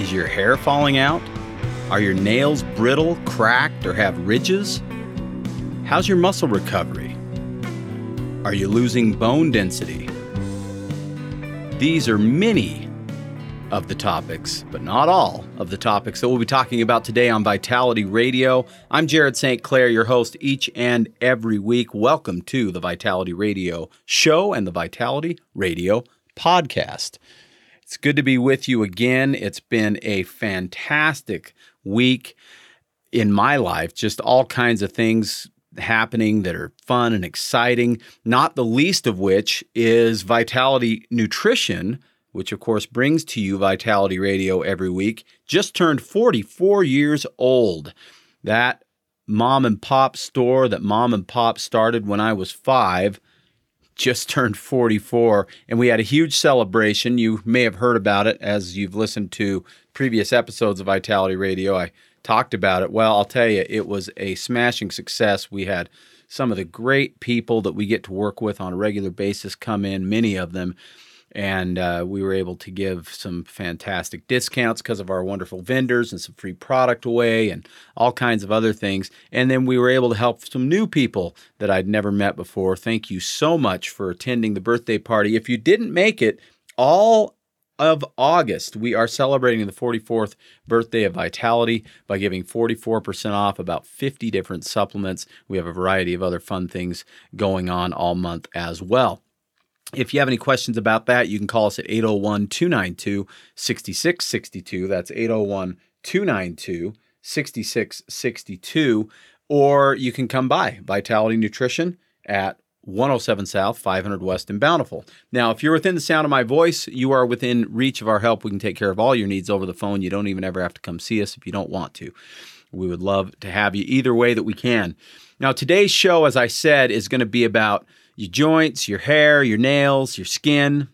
Is your hair falling out? Are your nails brittle, cracked, or have ridges? How's your muscle recovery? Are you losing bone density? These are many of the topics, but not all of the topics that we'll be talking about today on Vitality Radio. I'm Jared St. Clair, your host each and every week. Welcome to the Vitality Radio show and the Vitality Radio podcast. It's good to be with you again. It's been a fantastic week in my life, just all kinds of things happening that are fun and exciting, not the least of which is Vitality Nutrition, which of course brings to you Vitality Radio every week, just turned 44 years old. That mom and pop store that mom and pop started when I was five just turned 44 and we had a huge celebration. You may have heard about it as you've listened to previous episodes of Vitality Radio. I talked about it. Well, I'll tell you, it was a smashing success. We had some of the great people that we get to work with on a regular basis come in, many of them and uh, we were able to give some fantastic discounts because of our wonderful vendors and some free product away and all kinds of other things. And then we were able to help some new people that I'd never met before. Thank you so much for attending the birthday party. If you didn't make it, all of August, we are celebrating the 44th birthday of Vitality by giving 44% off about 50 different supplements. We have a variety of other fun things going on all month as well. If you have any questions about that, you can call us at 801 292 6662. That's 801 292 6662. Or you can come by Vitality Nutrition at 107 South, 500 West in Bountiful. Now, if you're within the sound of my voice, you are within reach of our help. We can take care of all your needs over the phone. You don't even ever have to come see us if you don't want to. We would love to have you either way that we can. Now, today's show, as I said, is going to be about your joints, your hair, your nails, your skin.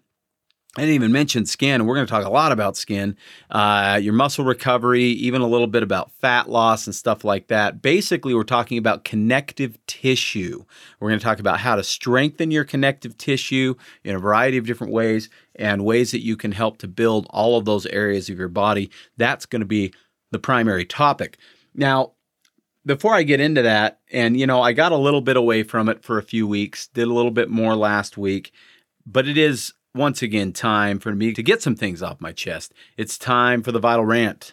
I didn't even mention skin. We're going to talk a lot about skin, uh, your muscle recovery, even a little bit about fat loss and stuff like that. Basically, we're talking about connective tissue. We're going to talk about how to strengthen your connective tissue in a variety of different ways and ways that you can help to build all of those areas of your body. That's going to be the primary topic. Now, before I get into that, and you know, I got a little bit away from it for a few weeks, did a little bit more last week, but it is once again time for me to get some things off my chest. It's time for the vital rant.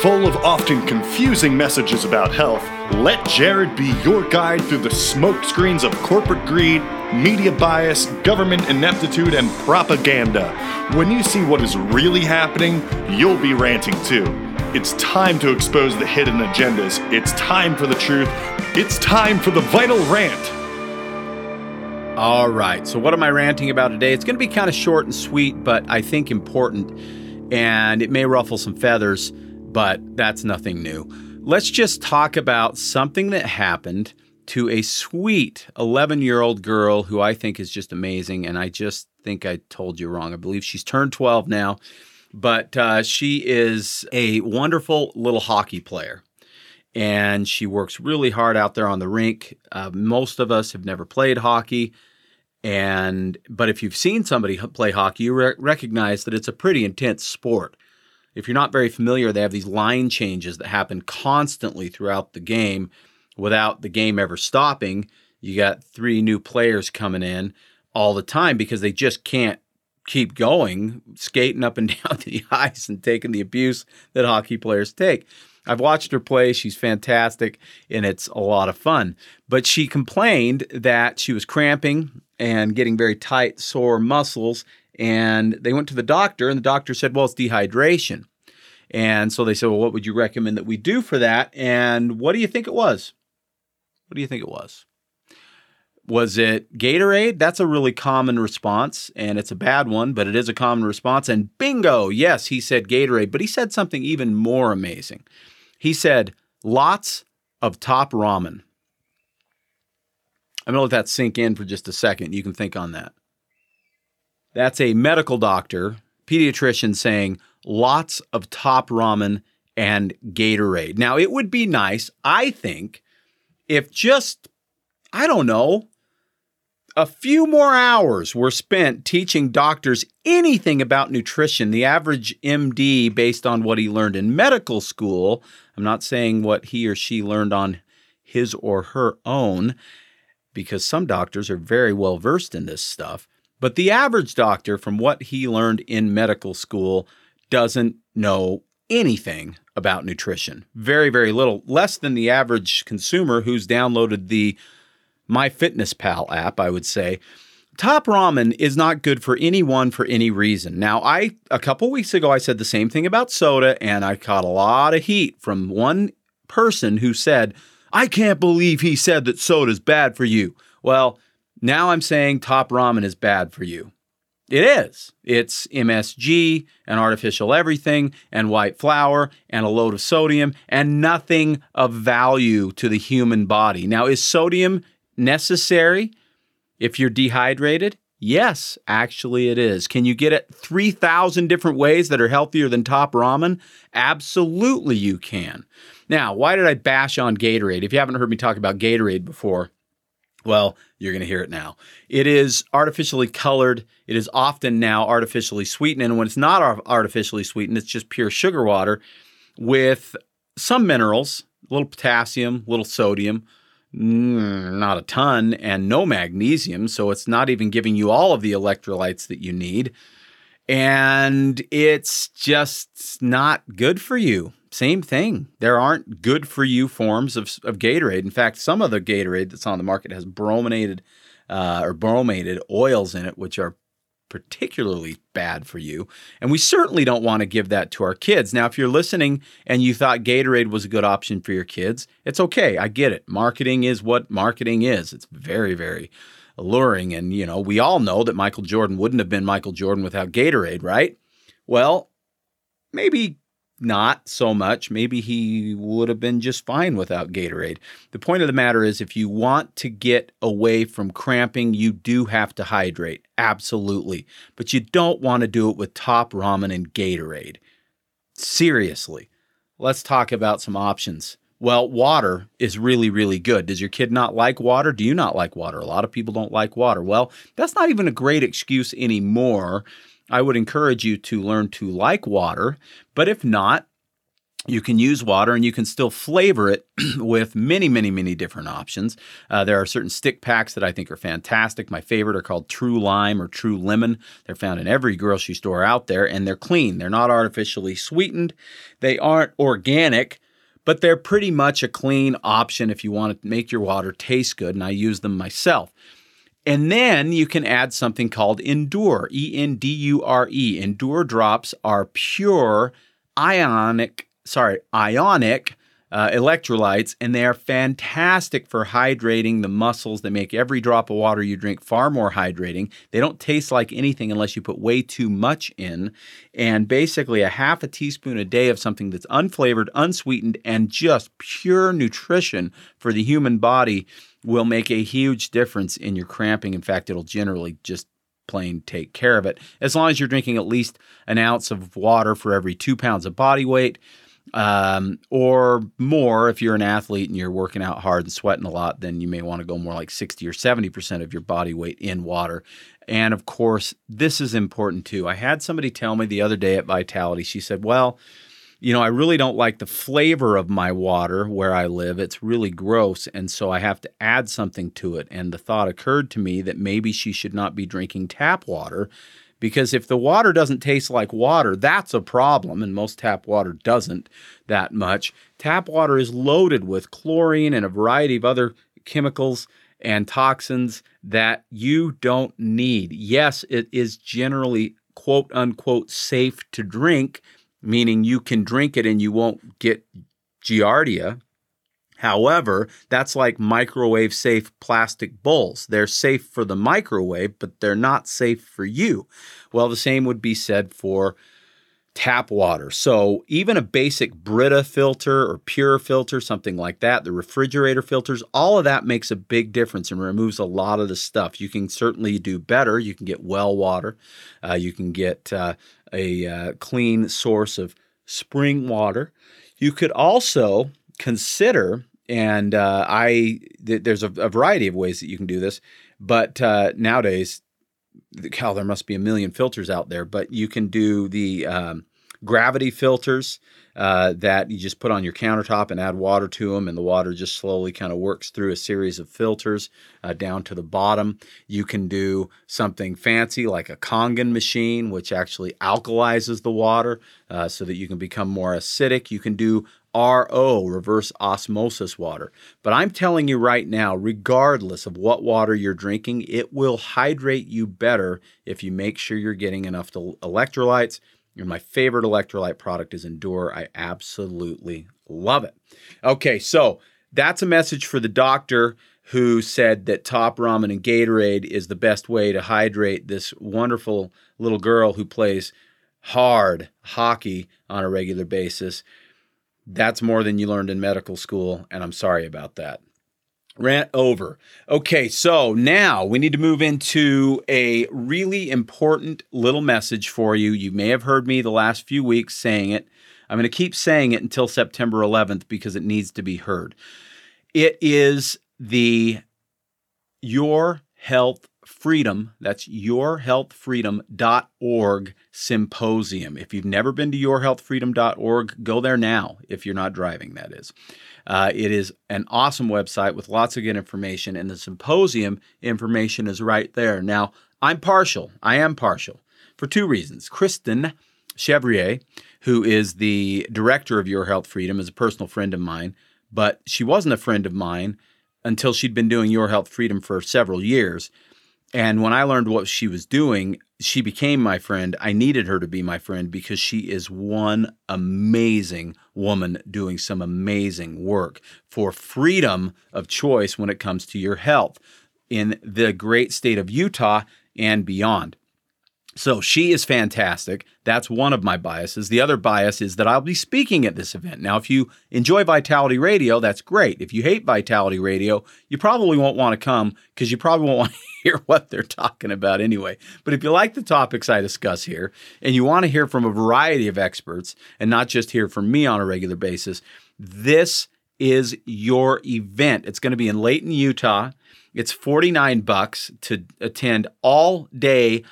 Full of often confusing messages about health, let Jared be your guide through the smokescreens of corporate greed, media bias, government ineptitude, and propaganda. When you see what is really happening, you'll be ranting too. It's time to expose the hidden agendas. It's time for the truth. It's time for the vital rant. All right. So, what am I ranting about today? It's going to be kind of short and sweet, but I think important and it may ruffle some feathers, but that's nothing new. Let's just talk about something that happened to a sweet 11 year old girl who I think is just amazing. And I just think I told you wrong. I believe she's turned 12 now, but uh, she is a wonderful little hockey player. And she works really hard out there on the rink. Uh, most of us have never played hockey. And but if you've seen somebody play hockey, you re- recognize that it's a pretty intense sport. If you're not very familiar, they have these line changes that happen constantly throughout the game without the game ever stopping. You got three new players coming in all the time because they just can't keep going, skating up and down the ice and taking the abuse that hockey players take. I've watched her play. She's fantastic and it's a lot of fun. But she complained that she was cramping and getting very tight, sore muscles And they went to the doctor, and the doctor said, Well, it's dehydration. And so they said, Well, what would you recommend that we do for that? And what do you think it was? What do you think it was? Was it Gatorade? That's a really common response, and it's a bad one, but it is a common response. And bingo, yes, he said Gatorade, but he said something even more amazing. He said, lots of top ramen. I'm going to let that sink in for just a second. You can think on that. That's a medical doctor, pediatrician saying lots of top ramen and Gatorade. Now, it would be nice, I think, if just, I don't know, a few more hours were spent teaching doctors anything about nutrition. The average MD, based on what he learned in medical school, I'm not saying what he or she learned on his or her own, because some doctors are very well versed in this stuff. But the average doctor, from what he learned in medical school, doesn't know anything about nutrition. Very, very little. Less than the average consumer who's downloaded the MyFitnessPal app, I would say. Top ramen is not good for anyone for any reason. Now, I a couple weeks ago I said the same thing about soda and I caught a lot of heat from one person who said, "I can't believe he said that soda's bad for you." Well, now I'm saying top ramen is bad for you. It is. It's MSG and artificial everything and white flour and a load of sodium and nothing of value to the human body. Now, is sodium necessary if you're dehydrated? Yes, actually it is. Can you get it 3,000 different ways that are healthier than top ramen? Absolutely you can. Now, why did I bash on Gatorade? If you haven't heard me talk about Gatorade before, well, you're going to hear it now. It is artificially colored. It is often now artificially sweetened. And when it's not artificially sweetened, it's just pure sugar water with some minerals, a little potassium, a little sodium, Mm, not a ton, and no magnesium. So it's not even giving you all of the electrolytes that you need. And it's just not good for you. Same thing. There aren't good for you forms of, of Gatorade. In fact, some of the Gatorade that's on the market has brominated uh, or bromated oils in it, which are particularly bad for you. And we certainly don't want to give that to our kids. Now, if you're listening and you thought Gatorade was a good option for your kids, it's okay. I get it. Marketing is what marketing is. It's very, very alluring. And, you know, we all know that Michael Jordan wouldn't have been Michael Jordan without Gatorade, right? Well, maybe not so much. Maybe he would have been just fine without Gatorade. The point of the matter is, if you want to get away from cramping, you do have to hydrate. Absolutely. But you don't want to do it with top ramen and Gatorade. Seriously. Let's talk about some options. Well, water is really, really good. Does your kid not like water? Do you not like water? A lot of people don't like water. Well, that's not even a great excuse anymore I would encourage you to learn to like water. But if not, you can use water and you can still flavor it with many, many, many different options. Uh, there are certain stick packs that I think are fantastic. My favorite are called True Lime or True Lemon. They're found in every grocery store out there and they're clean. They're not artificially sweetened, they aren't organic. But they're pretty much a clean option if you want to make your water taste good, and I use them myself. And then you can add something called Endure, E N D U R E. Endure drops are pure ionic, sorry, ionic uh, electrolytes, and they are fantastic for hydrating the muscles. They make every drop of water you drink far more hydrating. They don't taste like anything unless you put way too much in. And basically, a half a teaspoon a day of something that's unflavored, unsweetened, and just pure nutrition for the human body will make a huge difference in your cramping. In fact, it'll generally just plain take care of it. As long as you're drinking at least an ounce of water for every two pounds of body weight, um, or more if you're an athlete and you're working out hard and sweating a lot, then you may want to go more like 60 or 70% of your body weight in water. And of course, this is important too. I had somebody tell me the other day at Vitality, she said, Well, you know, I really don't like the flavor of my water where I live. It's really gross. And so I have to add something to it. And the thought occurred to me that maybe she should not be drinking tap water because if the water doesn't taste like water, that's a problem. And most tap water doesn't that much. Tap water is loaded with chlorine and a variety of other chemicals and toxins that you don't need. Yes, it is generally quote unquote safe to drink, meaning you can drink it and you won't get giardia. However, that's like microwave safe plastic bowls. They're safe for the microwave, but they're not safe for you. Well, the same would be said for tap water. So even a basic Brita filter or PUR filter, something like that, the refrigerator filters, all of that makes a big difference and removes a lot of the stuff. You can certainly do better. You can get well water. Uh, you can get uh, a uh, clean source of spring water. You could also consider, and uh, I th- there's a, a, variety of ways that you can do this, but uh, nowadays hell, there must be a million filters out there, but you can do the um, gravity filters uh, that you just put on your countertop and add water to them, and the water just slowly kind of works through a series of filters uh, down to the bottom. You can do something fancy like a Kangen machine, which actually alkalizes the water uh, so that you can become more acidic. You can do RO, reverse osmosis water. But I'm telling you right now, regardless of what water you're drinking, it will hydrate you better if you make sure you're getting enough electrolytes. And my favorite electrolyte product is Endure. I absolutely love it. Okay, so that's a message for the doctor who said that top ramen and Gatorade is the best way to hydrate this wonderful little girl who plays hard hockey on a regular basis. That's more than you learned in medical school, and I'm sorry about that. Rant over. Okay, so now we need to move into a really important little message for you. You may have heard me the last few weeks saying it. I'm going to keep saying it until September 11th because it needs to be heard. It is the Your Health Freedom, that's yourhealthfreedom.org symposium. If you've never been to yourhealthfreedom.org, go there now, if you're not driving, that is. Uh, it is an awesome website with lots of good information, and the symposium information is right there. Now, I'm partial. I am partial for two reasons. Kristen Chevrier, who is the director of Your Health Freedom, is a personal friend of mine, but she wasn't a friend of mine until she'd been doing Your Health Freedom for several years. And when I learned what she was doing, she became my friend. I needed her to be my friend because she is one amazing woman doing some amazing work for freedom of choice when it comes to your health in the great state of Utah and beyond. So she is fantastic. That's one of my biases. The other bias is that I'll be speaking at this event. Now, if you enjoy Vitality Radio, that's great. If you hate Vitality Radio, you probably won't want to come because you probably won't want to hear what they're talking about anyway. But if you like the topics I discuss here and you want to hear from a variety of experts and not just hear from me on a regular basis, this is your event. It's going to be in Layton, Utah. It's 49 bucks to attend all day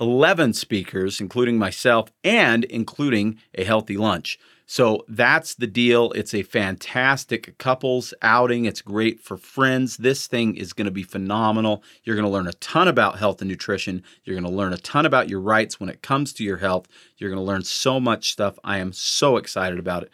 11 speakers, including myself and including a healthy lunch. So that's the deal. It's a fantastic couples outing. It's great for friends. This thing is going to be phenomenal. You're going to learn a ton about health and nutrition. You're going to learn a ton about your rights when it comes to your health. You're going to learn so much stuff. I am so excited about it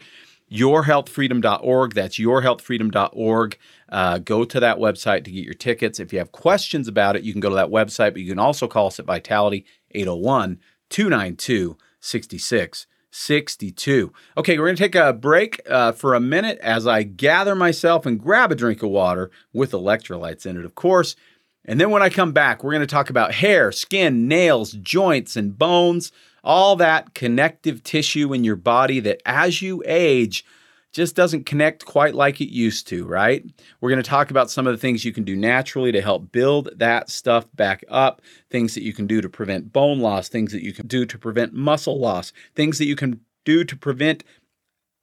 yourhealthfreedom.org. That's yourhealthfreedom.org. Uh, go to that website to get your tickets. If you have questions about it, you can go to that website, but you can also call us at Vitality 801 292 6662. Okay, we're going to take a break uh, for a minute as I gather myself and grab a drink of water with electrolytes in it, of course. And then when I come back, we're going to talk about hair, skin, nails, joints, and bones all that connective tissue in your body that as you age just doesn't connect quite like it used to, right? We're going to talk about some of the things you can do naturally to help build that stuff back up, things that you can do to prevent bone loss, things that you can do to prevent muscle loss, things that you can do to prevent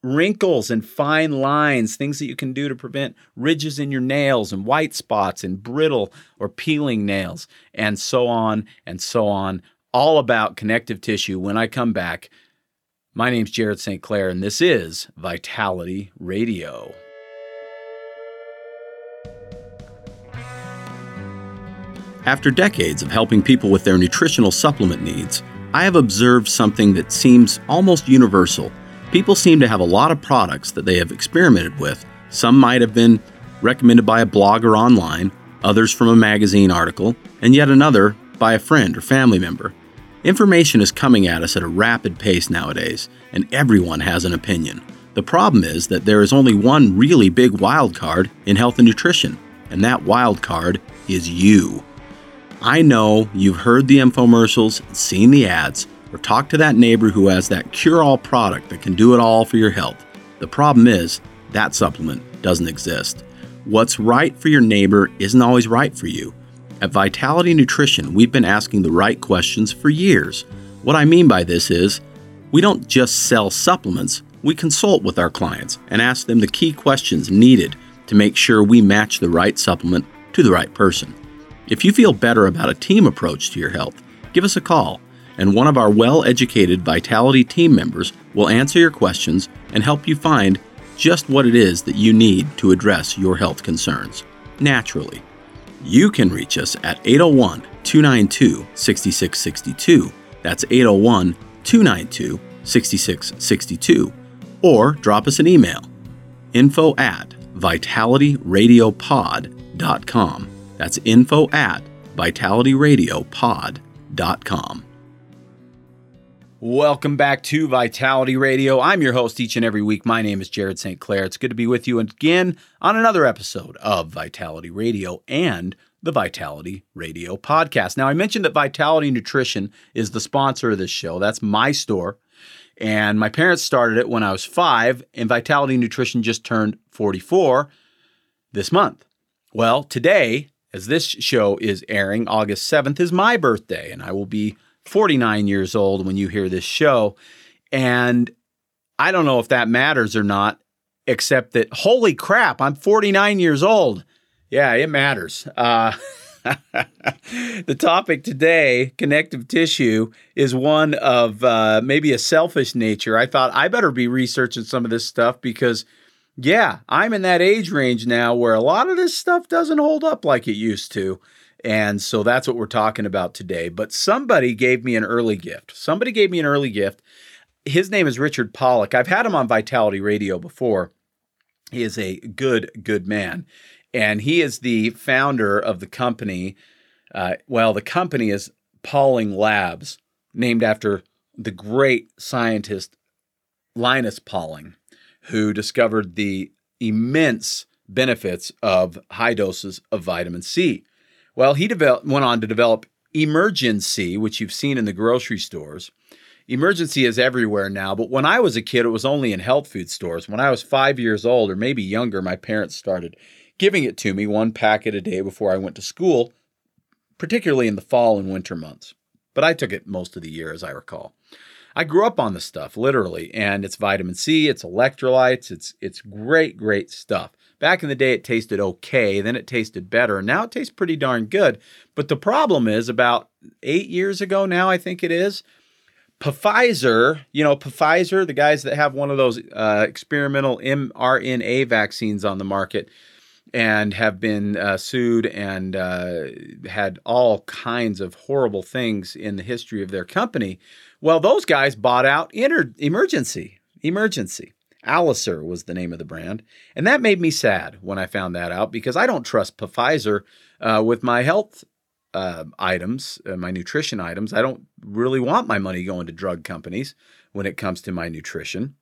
wrinkles and fine lines, things that you can do to prevent ridges in your nails and white spots and brittle or peeling nails, and so on and so on all about connective tissue when I come back. My name's Jared St. Clair, and this is Vitality Radio. After decades of helping people with their nutritional supplement needs, I have observed something that seems almost universal. People seem to have a lot of products that they have experimented with. Some might have been recommended by a blogger online, others from a magazine article, and yet another by a friend or family member. Information is coming at us at a rapid pace nowadays, and everyone has an opinion. The problem is that there is only one really big wild card in health and nutrition, and that wild card is you. I know you've heard the infomercials, seen the ads, or talked to that neighbor who has that cure all product that can do it all for your health. The problem is, that supplement doesn't exist. What's right for your neighbor isn't always right for you. At Vitality Nutrition, we've been asking the right questions for years. What I mean by this is, we don't just sell supplements, we consult with our clients and ask them the key questions needed to make sure we match the right supplement to the right person. If you feel better about a team approach to your health, give us a call, and one of our well educated Vitality team members will answer your questions and help you find just what it is that you need to address your health concerns naturally. You can reach us at 801 292 6662. That's 801 292 6662. Or drop us an email info at vitalityradiopod.com. That's info at vitalityradiopod.com. Welcome back to Vitality Radio. I'm your host each and every week. My name is Jared St. Clair. It's good to be with you again on another episode of Vitality Radio and the Vitality Radio podcast. Now, I mentioned that Vitality Nutrition is the sponsor of this show. That's my store. And my parents started it when I was five, and Vitality Nutrition just turned 44 this month. Well, today, as this show is airing, August 7th, is my birthday, and I will be 49 years old when you hear this show. And I don't know if that matters or not, except that, holy crap, I'm 49 years old. Yeah, it matters. Uh, the topic today, connective tissue, is one of uh, maybe a selfish nature. I thought I better be researching some of this stuff because, yeah, I'm in that age range now where a lot of this stuff doesn't hold up like it used to. And so that's what we're talking about today. But somebody gave me an early gift. Somebody gave me an early gift. His name is Richard Pollock. I've had him on Vitality Radio before. He is a good, good man. And he is the founder of the company. Uh, well, the company is Pauling Labs, named after the great scientist Linus Pauling, who discovered the immense benefits of high doses of vitamin C. Well, he developed, went on to develop Emergen-C, which you've seen in the grocery stores. Emergen-C is everywhere now, but when I was a kid, it was only in health food stores. When I was five years old, or maybe younger, my parents started giving it to me one packet a day before I went to school, particularly in the fall and winter months. But I took it most of the year, as I recall. I grew up on this stuff, literally, and it's vitamin C, it's electrolytes, it's it's great, great stuff. Back in the day, it tasted okay. Then it tasted better. Now it tastes pretty darn good. But the problem is about eight years ago now, I think it is, Pfizer, you know, Pfizer, the guys that have one of those uh, experimental mRNA vaccines on the market and have been uh, sued and uh, had all kinds of horrible things in the history of their company. Well, those guys bought out Inter- Emergen-C, Emergen-C. Alacer was the name of the brand. And that made me sad when I found that out because I don't trust Pfizer uh, with my health uh, items, uh, my nutrition items. I don't really want my money going to drug companies when it comes to my nutrition.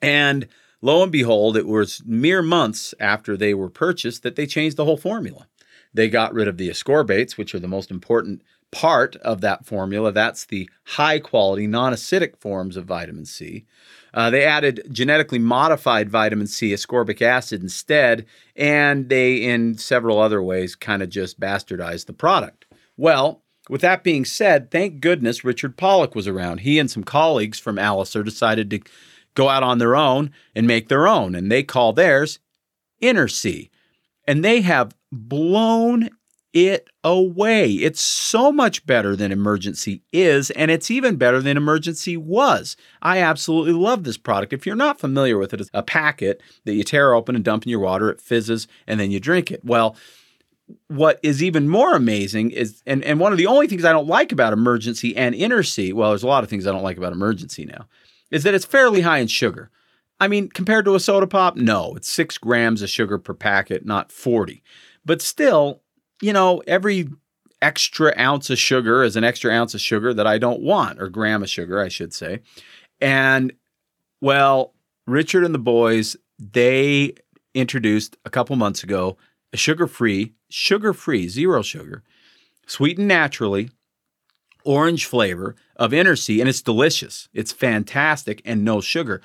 And lo and behold, it was mere months after they were purchased that they changed the whole formula. They got rid of the ascorbates, which are the most important part of that formula. That's the high quality, non acidic forms of vitamin C. Uh, they added genetically modified vitamin C, ascorbic acid instead, and they, in several other ways, kind of just bastardized the product. Well, with that being said, thank goodness Richard Pollack was around. He and some colleagues from Alacer decided to go out on their own and make their own, and they call theirs Inner-C. And they have blown it away. It's so much better than Emergen-C is, and it's even better than Emergen-C was. I absolutely love this product. If you're not familiar with it, it's a packet that you tear open and dump in your water, it fizzes, and then you drink it. Well, what is even more amazing is, and, and one of the only things I don't like about Emergen-C and Inner-C, well, there's a lot of things I don't like about Emergen-C now, is that it's fairly high in sugar. I mean, compared to a soda pop, no, it's six grams of sugar per packet, not 40. But still, you know, every extra ounce of sugar is an extra ounce of sugar that I don't want, or gram of sugar, I should say. And well, Richard and the boys, they introduced a couple months ago a sugar free, sugar free, zero sugar, sweetened naturally, orange flavor of Inner-C, and it's delicious. It's fantastic and no sugar.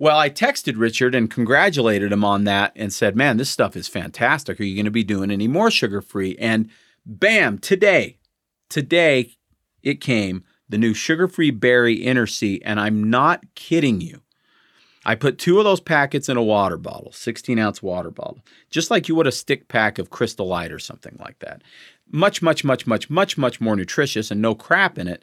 Well, I texted Richard and congratulated him on that and said, Man, this stuff is fantastic. Are you going to be doing any more sugar free? And bam, today, today it came the new sugar free berry Inner-C. And I'm not kidding you. I put two of those packets in a water bottle, 16 ounce water bottle, just like you would a stick pack of Crystal Light or something like that. Much, much, much, much, much, much more nutritious and no crap in it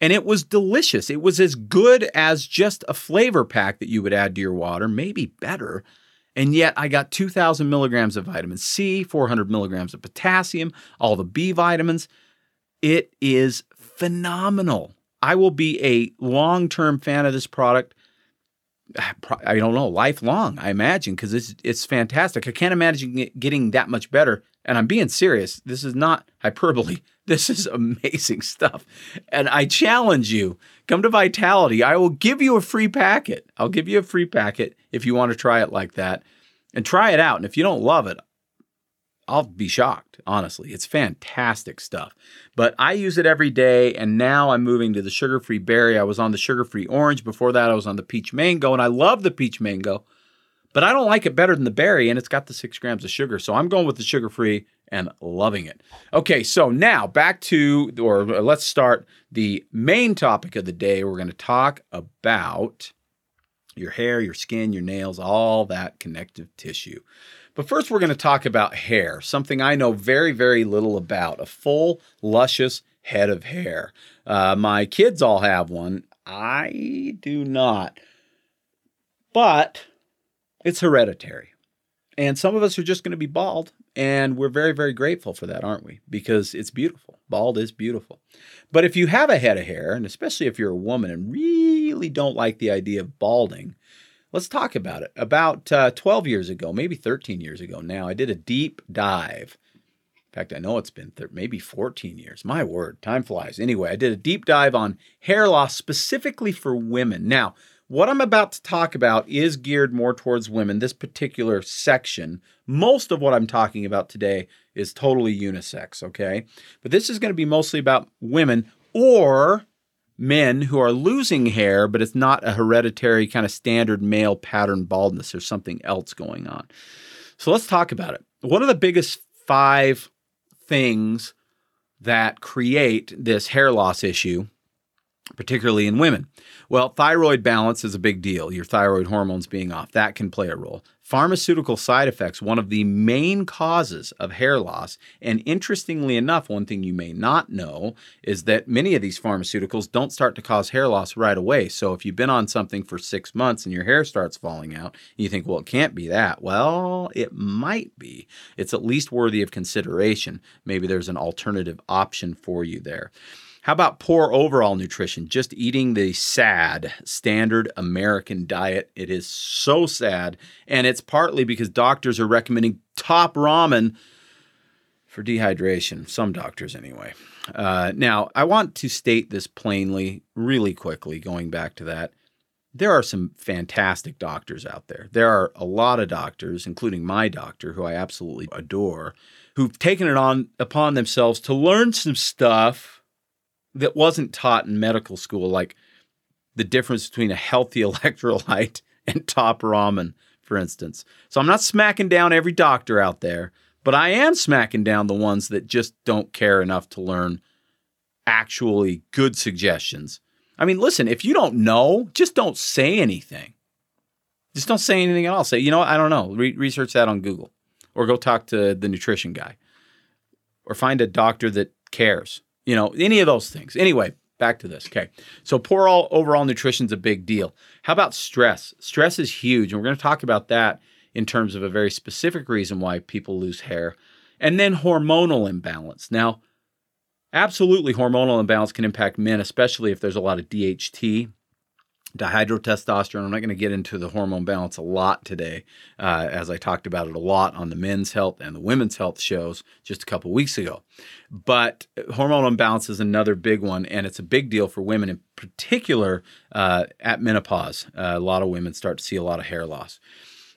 and it was delicious. It was as good as just a flavor pack that you would add to your water, maybe better. And yet I got 2,000 milligrams of vitamin C, 400 milligrams of potassium, all the B vitamins. It is phenomenal. I will be a long term fan of this product. Ah, I don't know, lifelong, I imagine, because it's, it's fantastic. I can't imagine getting that much better. And I'm being serious. This is not hyperbole. This is amazing stuff. And I challenge you come to Vitality. I will give you a free packet. I'll give you a free packet if you want to try it like that and try it out. And if you don't love it, I'll be shocked, honestly. It's fantastic stuff. But I use it every day, and now I'm moving to the sugar free berry. I was on the sugar free orange. Before that, I was on the peach mango, and I love the peach mango, but I don't like it better than the berry, and it's got the six grams of sugar. So I'm going with the sugar free and loving it. Okay, so now back to, or let's start the main topic of the day. We're going to talk about your hair, your skin, your nails, all that connective tissue. But first, we're going to talk about hair, something I know very, very little about a full, luscious head of hair. Uh, my kids all have one. I do not. But it's hereditary. And some of us are just going to be bald. And we're very, very grateful for that, aren't we? Because it's beautiful. Bald is beautiful. But if you have a head of hair, and especially if you're a woman and really don't like the idea of balding, let's talk about it. About uh, 12 years ago, maybe 13 years ago now, I did a deep dive. In fact, I know it's been th- maybe 14 years. My word, time flies. Anyway, I did a deep dive on hair loss specifically for women. Now, what I'm about to talk about is geared more towards women, this particular section. Most of what I'm talking about today is totally unisex, okay? But this is going to be mostly about women or men who are losing hair, but it's not a hereditary kind of standard male pattern baldness. There's something else going on. So let's talk about it. What are the biggest five things that create this hair loss issue particularly in women. Well, thyroid balance is a big deal, your thyroid hormones being off. That can play a role. Pharmaceutical side effects, one of the main causes of hair loss. And interestingly enough, one thing you may not know is that many of these pharmaceuticals don't start to cause hair loss right away. So if you've been on something for six months and your hair starts falling out, you think, well, it can't be that. Well, it might be. It's at least worthy of consideration. Maybe there's an alternative option for you there. How about poor overall nutrition? Just eating the sad standard American diet. It is so sad. And it's partly because doctors are recommending top ramen for dehydration. Some doctors, anyway. Uh, now, I want to state this plainly, really quickly, going back to that. There are some fantastic doctors out there. There are a lot of doctors, including my doctor, who I absolutely adore, who've taken it on upon themselves to learn some stuff that wasn't taught in medical school, like the difference between a healthy electrolyte and top ramen, for instance. So I'm not smacking down every doctor out there, but I am smacking down the ones that just don't care enough to learn actually good suggestions. I mean, listen, if you don't know, just don't say anything. Just don't say anything at all. Say, you know what? I don't know. Re- research that on Google or go talk to the nutrition guy or find a doctor that cares you know, any of those things. Anyway, back to this. Okay. So poor all, overall nutrition is a big deal. How about stress? Stress is huge. And we're going to talk about that in terms of a very specific reason why people lose hair. And then hormonal imbalance. Now, absolutely hormonal imbalance can impact men, especially if there's a lot of DHT dihydrotestosterone. I'm not going to get into the hormone balance a lot today, uh, as I talked about it a lot on the men's health and the women's health shows just a couple weeks ago. But hormone imbalance is another big one, and it's a big deal for women in particular uh, at menopause. Uh, a lot of women start to see a lot of hair loss.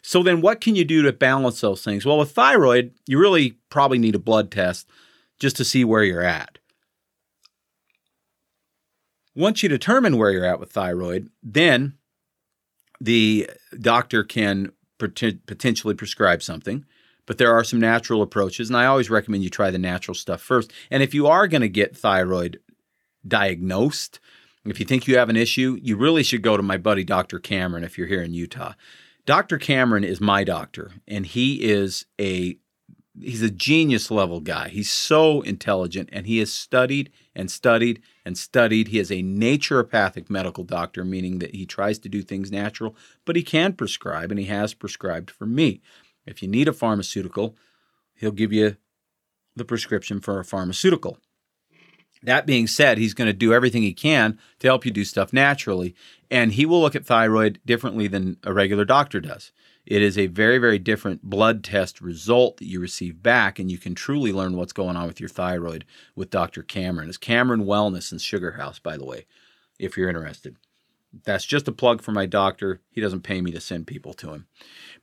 So then, what can you do to balance those things? Well, with thyroid, you really probably need a blood test just to see where you're at. Once you determine where you're at with thyroid, then the doctor can pot- potentially prescribe something. But there are some natural approaches, and I always recommend you try the natural stuff first. And if you are going to get thyroid diagnosed, if you think you have an issue, you really should go to my buddy Dr. Cameron if you're here in Utah. Dr. Cameron is my doctor, and he is a he's a genius level guy. He's so intelligent and he has studied and studied and studied. He is a naturopathic medical doctor, meaning that he tries to do things natural, but he can prescribe and he has prescribed for me. If you need a pharmaceutical, he'll give you the prescription for a pharmaceutical. That being said, he's going to do everything he can to help you do stuff naturally, and he will look at thyroid differently than a regular doctor does. It is a very, very different blood test result that you receive back, and you can truly learn what's going on with your thyroid with Dr. Cameron. It's Cameron Wellness in Sugar House, by the way, if you're interested. That's just a plug for my doctor. He doesn't pay me to send people to him,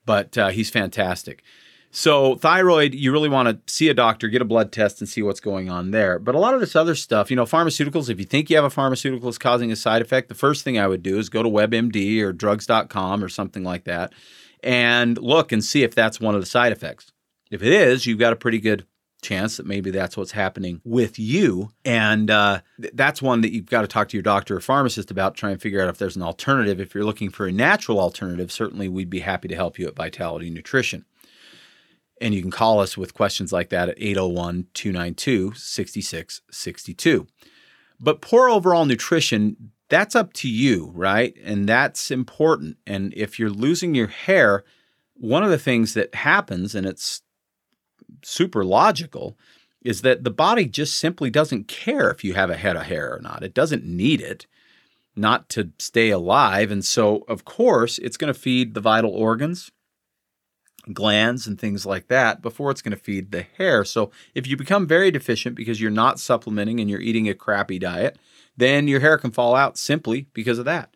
but uh, he's fantastic. So, thyroid, you really want to see a doctor, get a blood test, and see what's going on there. But a lot of this other stuff, you know, pharmaceuticals, if you think you have a pharmaceutical that's causing a side effect, the first thing I would do is go to WebMD or drugs.com or something like that and look and see if that's one of the side effects. If it is, you've got a pretty good chance that maybe that's what's happening with you. And uh, th- that's one that you've got to talk to your doctor or pharmacist about, try and figure out if there's an alternative. If you're looking for a natural alternative, certainly we'd be happy to help you at Vitality Nutrition. And you can call us with questions like that at 801 292 6662. But poor overall nutrition that's up to you, right? And that's important. And if you're losing your hair, one of the things that happens, and it's super logical, is that the body just simply doesn't care if you have a head of hair or not. It doesn't need it not to stay alive. And so, of course, it's going to feed the vital organs, glands, and things like that before it's going to feed the hair. So, if you become very deficient because you're not supplementing and you're eating a crappy diet, then your hair can fall out simply because of that.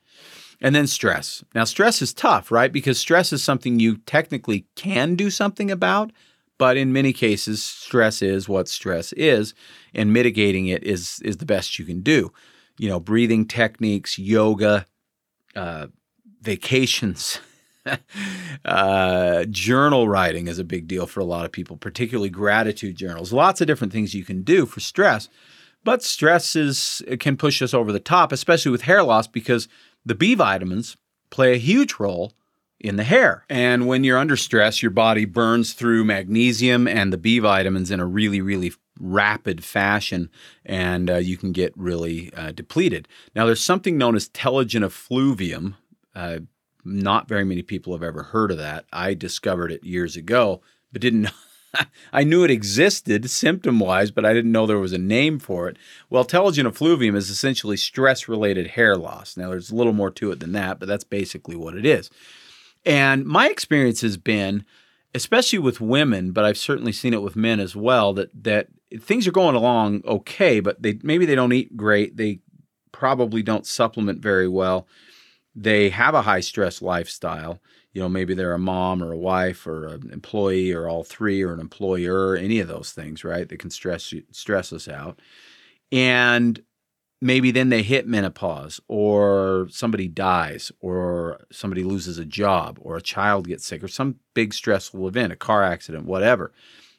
And then stress. Now, stress is tough, right? Because stress is something you technically can do something about, but in many cases, stress is what stress is, and mitigating it is is the best you can do. You know, breathing techniques, yoga, uh, vacations. uh, journal writing is a big deal for a lot of people, particularly gratitude journals. Lots of different things you can do for stress. But stress is can push us over the top, especially with hair loss, because the B vitamins play a huge role in the hair. And when you're under stress, your body burns through magnesium and the B vitamins in a really, really rapid fashion, and uh, you can get really uh, depleted. Now, there's something known as telogen effluvium. Uh, not very many people have ever heard of that. I discovered it years ago, but didn't know I knew it existed symptom wise, but I didn't know there was a name for it. Well, telogen effluvium is essentially stress related hair loss. Now, there's a little more to it than that, but that's basically what it is. And my experience has been, especially with women, but I've certainly seen it with men as well, that that things are going along okay, but they maybe they don't eat great. They probably don't supplement very well. They have a high stress lifestyle. You know maybe they're a mom or a wife or an employee or all three or an employer any of those things right that can stress you, stress us out. And maybe then they hit menopause or somebody dies or somebody loses a job or a child gets sick or some big stressful event a car accident whatever.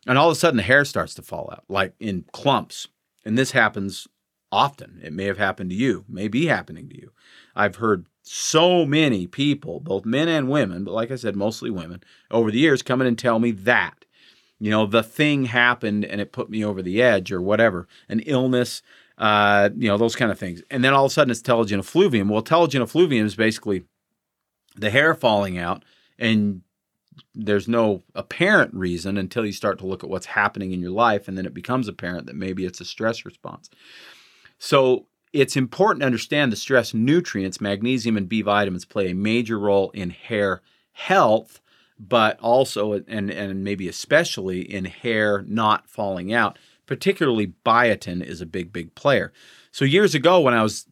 And all of a sudden the hair starts to fall out like in clumps. And this happens often. It may have happened to you may be happening to you. I've heard so many people, both men and women, but like I said, mostly women, over the years come in and tell me that. You know, the thing happened and it put me over the edge or whatever, an illness, uh, you know, those kind of things. And then all of a sudden it's telogen effluvium. Well, telogen effluvium is basically the hair falling out and there's no apparent reason until you start to look at what's happening in your life and then it becomes apparent that maybe it's a stress response. So it's important to understand the stress nutrients, magnesium and B vitamins, play a major role in hair health, but also, and, and maybe especially, in hair not falling out. Particularly, biotin is a big, big player. So, years ago, when I was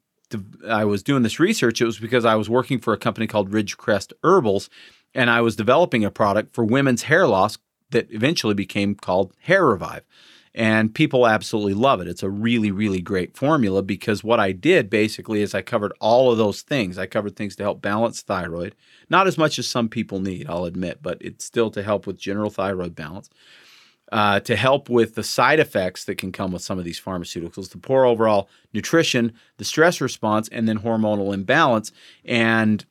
I was doing this research, it was because I was working for a company called Ridgecrest Herbals, and I was developing a product for women's hair loss that eventually became called Hair Revive and people absolutely love it. It's a really, really great formula because what I did basically is I covered all of those things. I covered things to help balance thyroid, not as much as some people need, I'll admit, but it's still to help with general thyroid balance. Uh, to help with the side effects that can come with some of these pharmaceuticals, the poor overall nutrition, the stress response, and then hormonal imbalance. And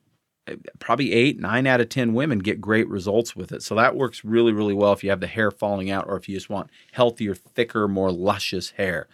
probably eight, nine out of 10 women get great results with it. So that works really, really well if you have the hair falling out or if you just want healthier, thicker, more luscious hair.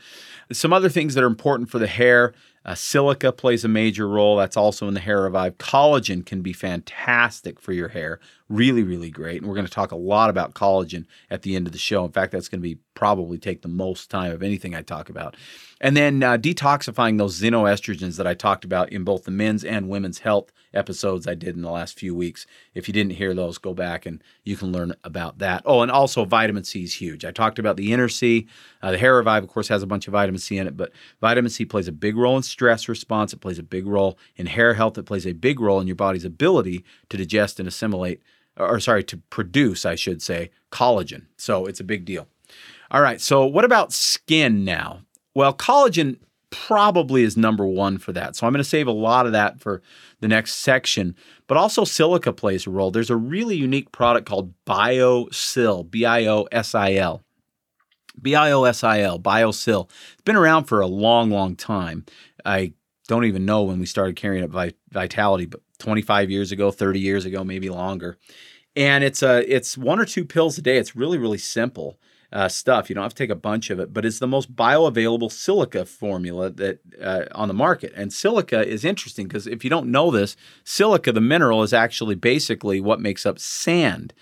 Some other things that are important for the hair uh, silica plays a major role. That's also in the Hair Revive. Collagen can be fantastic for your hair. Really, really great. And we're going to talk a lot about collagen at the end of the show. In fact, that's going to be probably take the most time of anything I talk about. And then uh, detoxifying those xenoestrogens that I talked about in both the men's and women's health episodes I did in the last few weeks. If you didn't hear those, go back and you can learn about that. Oh, and also vitamin C is huge. I talked about the Inner-C. Uh, the Hair Revive, of course, has a bunch of vitamin C in it, but vitamin C plays a big role in stress response. It plays a big role in hair health. It plays a big role in your body's ability to digest and assimilate, or sorry, to produce, I should say, collagen. So it's a big deal. All right. So what about skin now? Well, collagen probably is number one for that. So I'm going to save a lot of that for the next section. But also silica plays a role. There's a really unique product called BioSil, B I O S I L. B I O S I L, BioSil. It's been around for a long, long time. I don't even know when we started carrying up Vitality, but 25 years ago, 30 years ago, maybe longer. And it's a it's one or two pills a day. It's really really simple uh, stuff. You don't have to take a bunch of it, but it's the most bioavailable silica formula that uh, on the market. And silica is interesting because if you don't know this, silica, the mineral, is actually basically what makes up sand.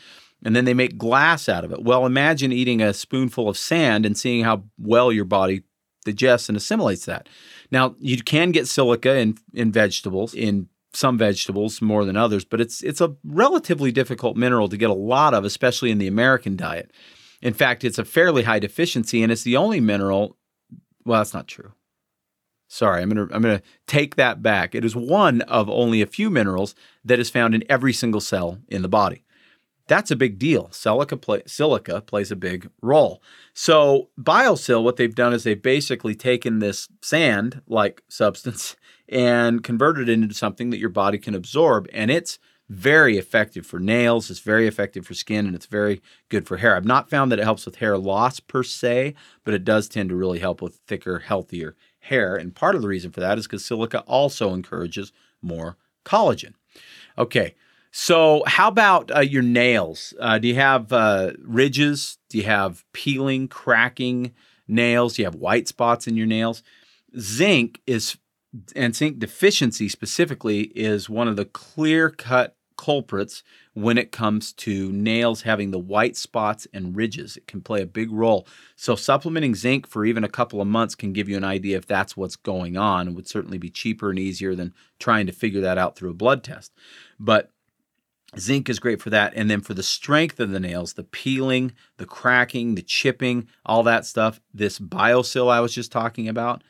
And then they make glass out of it. Well, imagine eating a spoonful of sand and seeing how well your body digests and assimilates that. Now, you can get silica in, in vegetables, in some vegetables more than others, but it's it's a relatively difficult mineral to get a lot of, especially in the American diet. In fact, it's a fairly high deficiency, and it's the only mineral. Well, that's not true. Sorry, I'm gonna I'm gonna take that back. It is one of only a few minerals that is found in every single cell in the body. That's a big deal. Silica, play, silica plays a big role. So BioSil, what they've done is they've basically taken this sand-like substance and converted it into something that your body can absorb, and it's very effective for nails, it's very effective for skin, and it's very good for hair. I've not found that it helps with hair loss per se, but it does tend to really help with thicker, healthier hair. And part of the reason for that is because silica also encourages more collagen. Okay, so how about uh, your nails? Uh, do you have uh, ridges? Do you have peeling, cracking nails? Do you have white spots in your nails? Zinc is and zinc deficiency specifically is one of the clear cut culprits when it comes to nails having the white spots and ridges. It can play a big role. So, supplementing zinc for even a couple of months can give you an idea if that's what's going on. It would certainly be cheaper and easier than trying to figure that out through a blood test. But Zinc is great for that. And then for the strength of the nails, the peeling, the cracking, the chipping, all that stuff, this BioSil I was just talking about,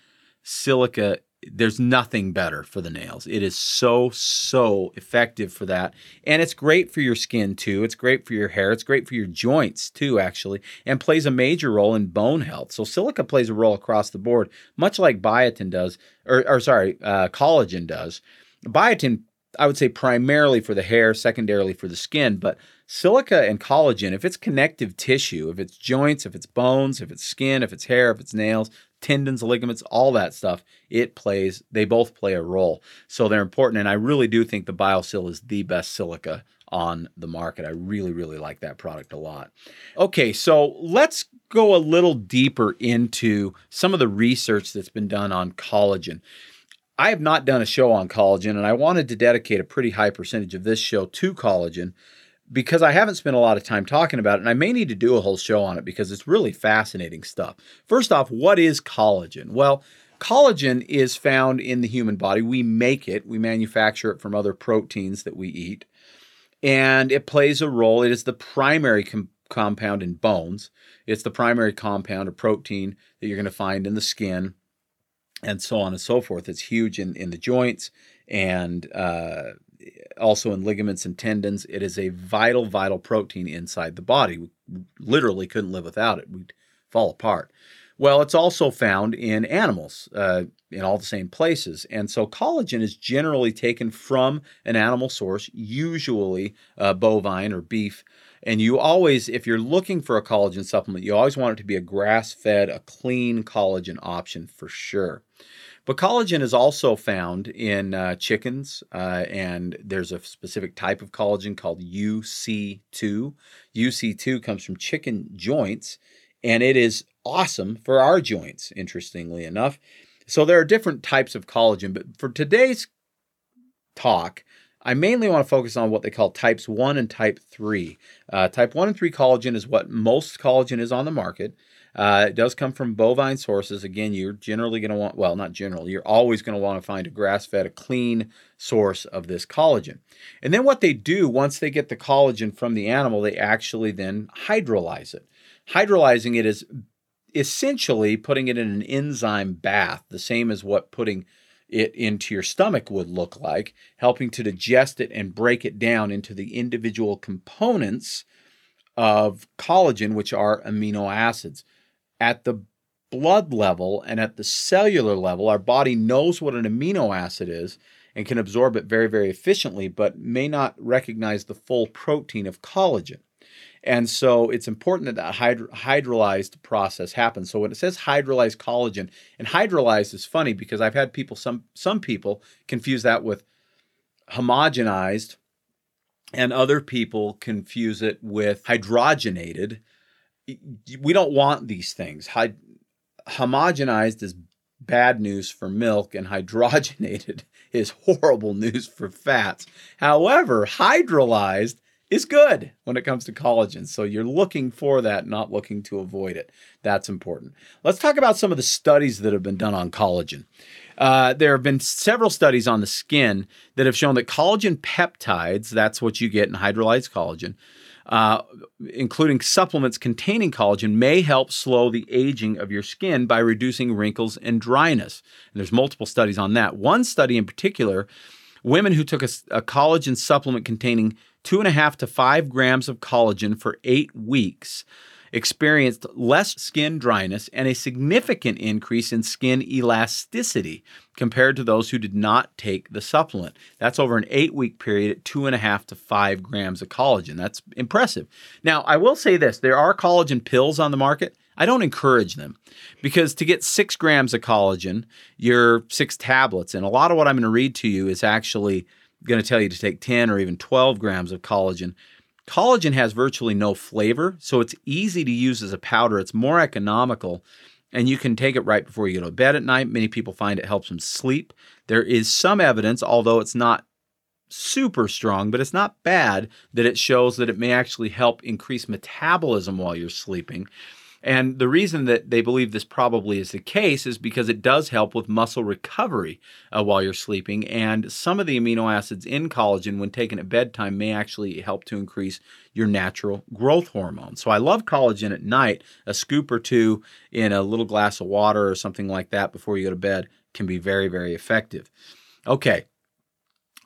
silica there's nothing better for the nails. It is so, so effective for that. And it's great for your skin too. It's great for your hair. It's great for your joints too, actually, and plays a major role in bone health. So silica plays a role across the board, much like biotin does, or, or sorry, uh, collagen does. Biotin, I would say primarily for the hair, secondarily for the skin, but silica and collagen, if it's connective tissue, if it's joints, if it's bones, if it's skin, if it's hair, if it's nails, tendons, ligaments, all that stuff, it plays, they both play a role. So they're important. And I really do think the BioSil is the best silica on the market. I really, really like that product a lot. Okay, so let's go a little deeper into some of the research that's been done on collagen. I have not done a show on collagen, and I wanted to dedicate a pretty high percentage of this show to collagen because I haven't spent a lot of time talking about it, and I may need to do a whole show on it because it's really fascinating stuff. First off, what is collagen? Well, Collagen is found in the human body. We make it, we manufacture it from other proteins that we eat. And it plays a role. It is the primary com- compound in bones, it's the primary compound, a protein that you're going to find in the skin, and so on and so forth. It's huge in, in the joints and uh, also in ligaments and tendons. It is a vital, vital protein inside the body. We literally couldn't live without it. We'd fall apart. Well, it's also found in animals uh, in all the same places. And so collagen is generally taken from an animal source, usually uh, bovine or beef. And you always, if you're looking for a collagen supplement, you always want it to be a grass fed, a clean collagen option for sure. But collagen is also found in uh, chickens, uh, and there's a specific type of collagen called UC2. UC2 comes from chicken joints, and it is awesome for our joints, interestingly enough. So there are different types of collagen, but for today's talk, I mainly want to focus on what they call types 1 and type 3. Uh, type 1 and 3 collagen is what most collagen is on the market. Uh, it does come from bovine sources. Again, you're generally going to want, well, not generally, you're always going to want to find a grass fed, a clean source of this collagen. And then what they do once they get the collagen from the animal, they actually then hydrolyze it. Hydrolyzing it is essentially putting it in an enzyme bath, the same as what putting it into your stomach would look like, helping to digest it and break it down into the individual components of collagen, which are amino acids. At the blood level and at the cellular level, our body knows what an amino acid is and can absorb it very, very efficiently, but may not recognize the full protein of collagen. And so it's important that that hydro- hydrolyzed process happens. So when it says hydrolyzed collagen, and hydrolyzed is funny because I've had people, some some people confuse that with homogenized, and other people confuse it with hydrogenated. We don't want these things. Hy- homogenized is bad news for milk, and hydrogenated is horrible news for fats. However, hydrolyzed is good when it comes to collagen. So you're looking for that, not looking to avoid it. That's important. Let's talk about some of the studies that have been done on collagen. Uh, there have been several studies on the skin that have shown that collagen peptides, that's what you get in hydrolyzed collagen, uh, including supplements containing collagen, may help slow the aging of your skin by reducing wrinkles and dryness. And there's multiple studies on that. One study in particular, women who took a, a collagen supplement containing two and a half to five grams of collagen for eight weeks, experienced less skin dryness and a significant increase in skin elasticity compared to those who did not take the supplement. That's over an eight week period at two and a half to five grams of collagen. That's impressive. Now, I will say this there are collagen pills on the market. I don't encourage them because to get six grams of collagen, you're six tablets. And a lot of what I'm going to read to you is actually going to tell you to take 10 or even 12 grams of collagen. Collagen has virtually no flavor, so it's easy to use as a powder. It's more economical, and you can take it right before you go to bed at night. Many people find it helps them sleep. There is some evidence, although it's not super strong, but it's not bad, that it shows that it may actually help increase metabolism while you're sleeping. And the reason that they believe this probably is the case is because it does help with muscle recovery uh, while you're sleeping. And some of the amino acids in collagen, when taken at bedtime, may actually help to increase your natural growth hormone. So I love collagen at night. A scoop or two in a little glass of water or something like that before you go to bed can be very, very effective. Okay,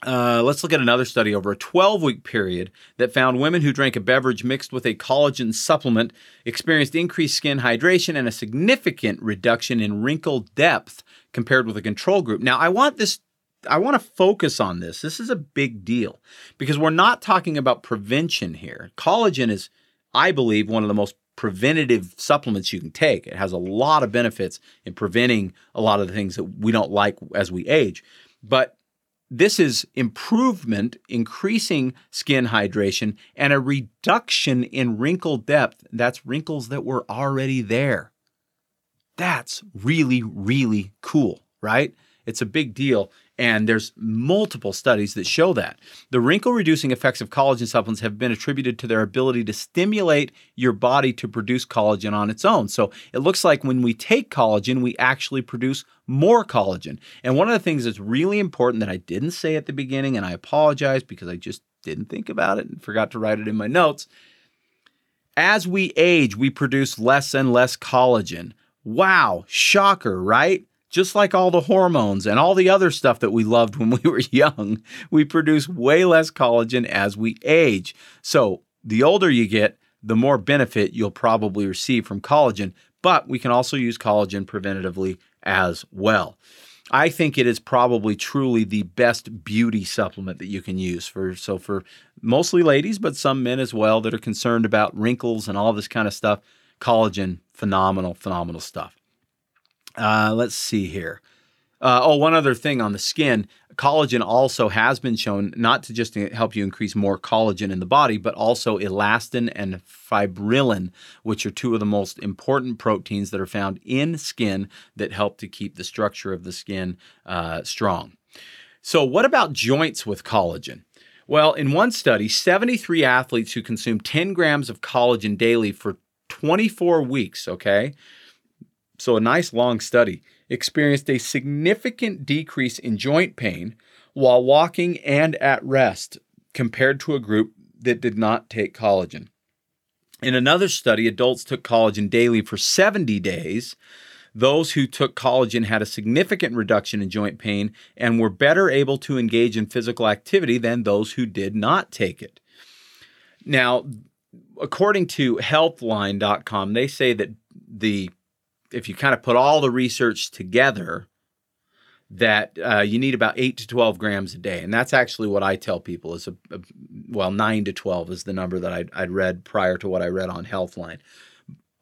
uh, let's look at another study over a 12 week period that found women who drank a beverage mixed with a collagen supplement experienced increased skin hydration and a significant reduction in wrinkle depth compared with a control group. Now, I want this. I want to focus on this. This is a big deal because we're not talking about prevention here. Collagen is, I believe, one of the most preventative supplements you can take. It has a lot of benefits in preventing a lot of the things that we don't like as we age. But this is improvement, increasing skin hydration, and a reduction in wrinkle depth. That's wrinkles that were already there. That's really, really cool, right? It's a big deal. And there's multiple studies that show that. The wrinkle reducing effects of collagen supplements have been attributed to their ability to stimulate your body to produce collagen on its own. So it looks like when we take collagen, we actually produce more collagen. And one of the things that's really important that I didn't say at the beginning, and I apologize because I just didn't think about it and forgot to write it in my notes. As we age, we produce less and less collagen. Wow, shocker, right? Just like all the hormones and all the other stuff that we loved when we were young, we produce way less collagen as we age. So, the older you get, the more benefit you'll probably receive from collagen, but we can also use collagen preventatively as well. I think it is probably truly the best beauty supplement that you can use for so for mostly ladies, but some men as well that are concerned about wrinkles and all this kind of stuff. Collagen, phenomenal, phenomenal stuff. Uh, let's see here. Uh, oh, one other thing on the skin collagen also has been shown not to just help you increase more collagen in the body, but also elastin and fibrillin, which are two of the most important proteins that are found in skin that help to keep the structure of the skin uh, strong. So, what about joints with collagen? Well, in one study, 73 athletes who consumed 10 grams of collagen daily for 24 weeks, okay, so a nice long study, experienced a significant decrease in joint pain while walking and at rest compared to a group that did not take collagen. In another study, adults took collagen daily for 70 days. Those who took collagen had a significant reduction in joint pain and were better able to engage in physical activity than those who did not take it. Now, according to healthline.com, they say that the if you kind of put all the research together, that uh, you need about eight to 12 grams a day. And that's actually what I tell people is a, a well, nine to 12 is the number that I'd, I'd, read prior to what I read on Healthline.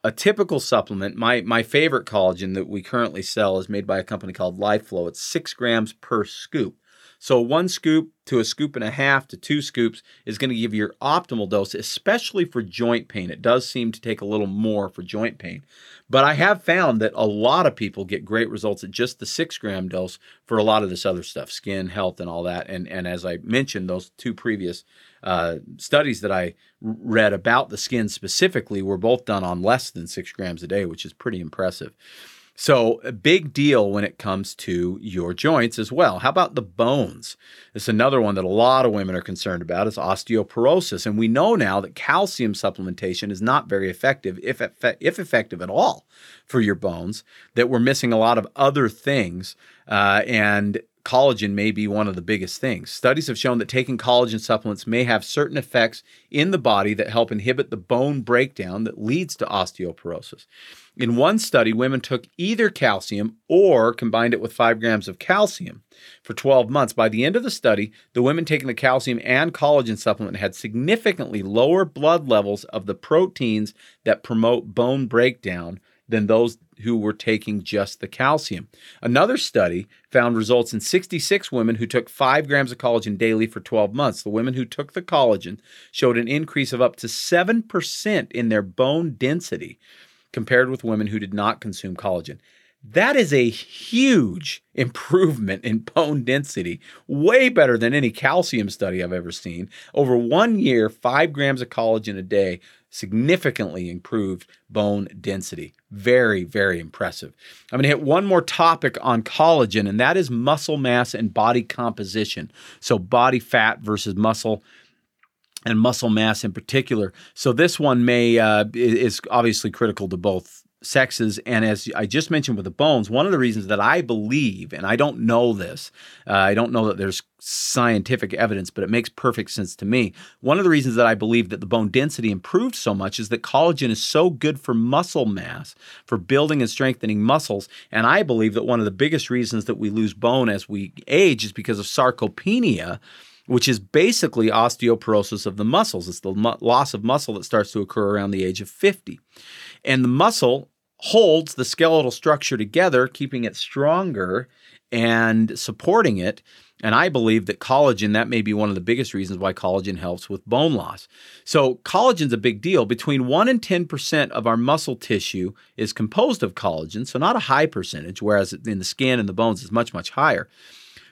A typical supplement, my, my favorite collagen that we currently sell is made by a company called LifeFlow. It's six grams per scoop. So one scoop to a scoop and a half to two scoops is going to give you your optimal dose, especially for joint pain. It does seem to take a little more for joint pain. But I have found that a lot of people get great results at just the six gram dose for a lot of this other stuff, skin health and all that. And, and as I mentioned, those two previous uh, studies that I read about the skin specifically were both done on less than six grams a day, which is pretty impressive. So, a big deal when it comes to your joints as well. How about the bones? It's another one that a lot of women are concerned about is osteoporosis. And we know now that calcium supplementation is not very effective, if, if effective at all, for your bones, that we're missing a lot of other things. Uh, and collagen may be one of the biggest things. Studies have shown that taking collagen supplements may have certain effects in the body that help inhibit the bone breakdown that leads to osteoporosis. In one study, women took either calcium or combined it with five grams of calcium for 12 months. By the end of the study, the women taking the calcium and collagen supplement had significantly lower blood levels of the proteins that promote bone breakdown than those who were taking just the calcium. Another study found results in 66 women who took 5 grams of collagen daily for 12 months. The women who took the collagen showed an increase of up to 7% in their bone density compared with women who did not consume collagen. That is a huge improvement in bone density, way better than any calcium study I've ever seen. Over one year, five grams of collagen a day significantly improved bone density. Very, very impressive. I'm going to hit one more topic on collagen, and that is muscle mass and body composition. So, body fat versus muscle and muscle mass in particular. So this one may uh, is obviously critical to both sexes. And as I just mentioned with the bones, one of the reasons that I believe, and I don't know this, uh, I don't know that there's scientific evidence, but it makes perfect sense to me. One of the reasons that I believe that the bone density improved so much is that collagen is so good for muscle mass, for building and strengthening muscles. And I believe that one of the biggest reasons that we lose bone as we age is because of sarcopenia which is basically osteoporosis of the muscles. It's the mu- loss of muscle that starts to occur around the age of 50. And the muscle holds the skeletal structure together, keeping it stronger and supporting it. And I believe that collagen, that may be one of the biggest reasons why collagen helps with bone loss. So, collagen's a big deal. Between 1 and 10% of our muscle tissue is composed of collagen, so not a high percentage, whereas in the skin and the bones is much, much higher.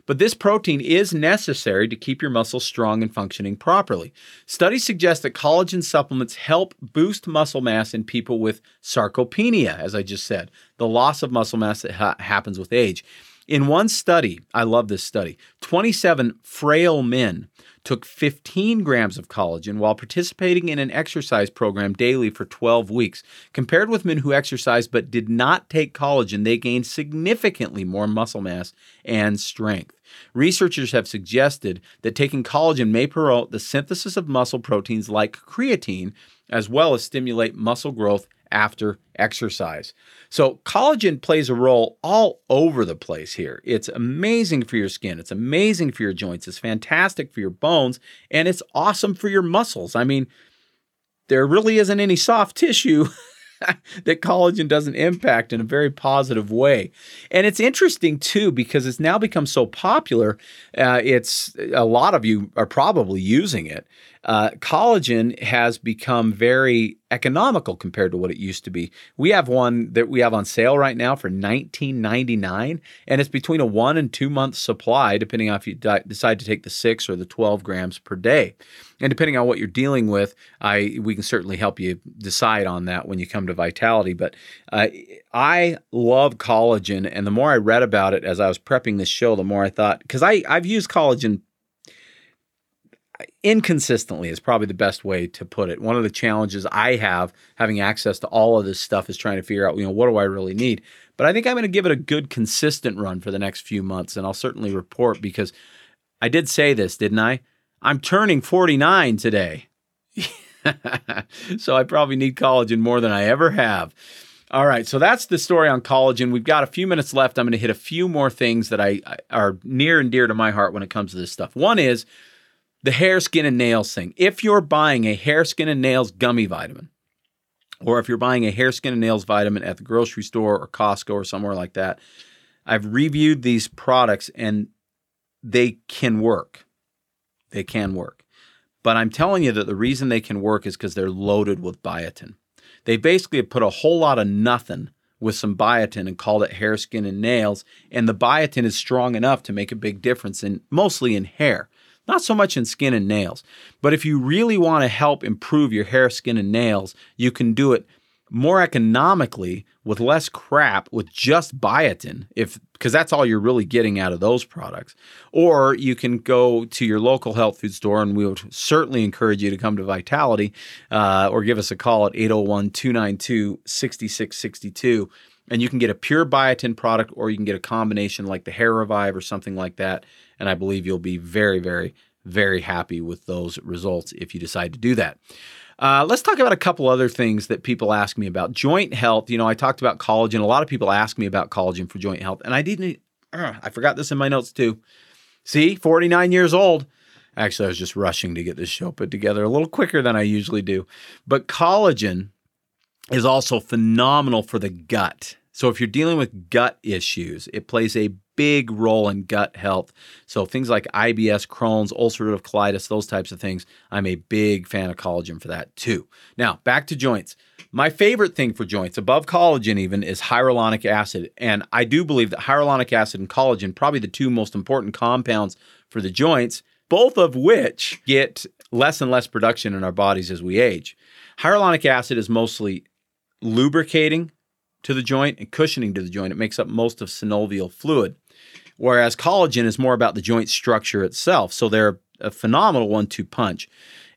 But this protein is necessary to keep your muscles strong and functioning properly. Studies suggest that collagen supplements help boost muscle mass in people with sarcopenia, as I just said, the loss of muscle mass that ha- happens with age. In one study, I love this study, 27 frail men took 15 grams of collagen while participating in an exercise program daily for 12 weeks. Compared with men who exercised but did not take collagen, they gained significantly more muscle mass and strength. Researchers have suggested that taking collagen may promote the synthesis of muscle proteins like creatine, as well as stimulate muscle growth after exercise. So, collagen plays a role all over the place here. It's amazing for your skin, it's amazing for your joints, it's fantastic for your bones, and it's awesome for your muscles. I mean, there really isn't any soft tissue that collagen doesn't impact in a very positive way. And it's interesting too because it's now become so popular. Uh, it's a lot of you are probably using it. Uh, collagen has become very economical compared to what it used to be. We have one that we have on sale right now for $19.99, and it's between a one and two month supply, depending on if you di- decide to take the six or the 12 grams per day. And depending on what you're dealing with, I we can certainly help you decide on that when you come to Vitality. But uh, I love collagen, and the more I read about it as I was prepping this show, the more I thought because I I've used collagen inconsistently is probably the best way to put it. One of the challenges I have having access to all of this stuff is trying to figure out, you know, what do I really need? But I think I'm going to give it a good consistent run for the next few months and I'll certainly report because I did say this, didn't I? I'm turning 49 today. so I probably need collagen more than I ever have. All right, so that's the story on collagen. We've got a few minutes left. I'm going to hit a few more things that I, I are near and dear to my heart when it comes to this stuff. One is the hair, skin, and nails thing. If you're buying a hair, skin, and nails gummy vitamin, or if you're buying a hair, skin, and nails vitamin at the grocery store or Costco or somewhere like that, I've reviewed these products and they can work. They can work. But I'm telling you that the reason they can work is because they're loaded with biotin. They basically put a whole lot of nothing with some biotin and called it hair, skin, and nails. And the biotin is strong enough to make a big difference in mostly in hair not so much in skin and nails. But if you really want to help improve your hair, skin, and nails, you can do it more economically with less crap with just biotin if because that's all you're really getting out of those products or you can go to your local health food store and we would certainly encourage you to come to vitality uh, or give us a call at 801-292-6662 and you can get a pure biotin product or you can get a combination like the hair revive or something like that and I believe you'll be very, very, very happy with those results if you decide to do that. Uh, let's talk about a couple other things that people ask me about. Joint health. You know, I talked about collagen. A lot of people ask me about collagen for joint health, and I didn't. Uh, I forgot this in my notes too. See, 49 years old. Actually, I was just rushing to get this show put together a little quicker than I usually do. But collagen is also phenomenal for the gut. So if you're dealing with gut issues, it plays a big role in gut health. So things like IBS, Crohn's, ulcerative colitis, those types of things, I'm a big fan of collagen for that too. Now, back to joints. My favorite thing for joints, above collagen even, is hyaluronic acid. And I do believe that hyaluronic acid and collagen, probably the two most important compounds for the joints, both of which get less and less production in our bodies as we age. Hyaluronic acid is mostly lubricating to the joint and cushioning to the joint. It makes up most of synovial fluid whereas collagen is more about the joint structure itself. So they're a phenomenal one two punch.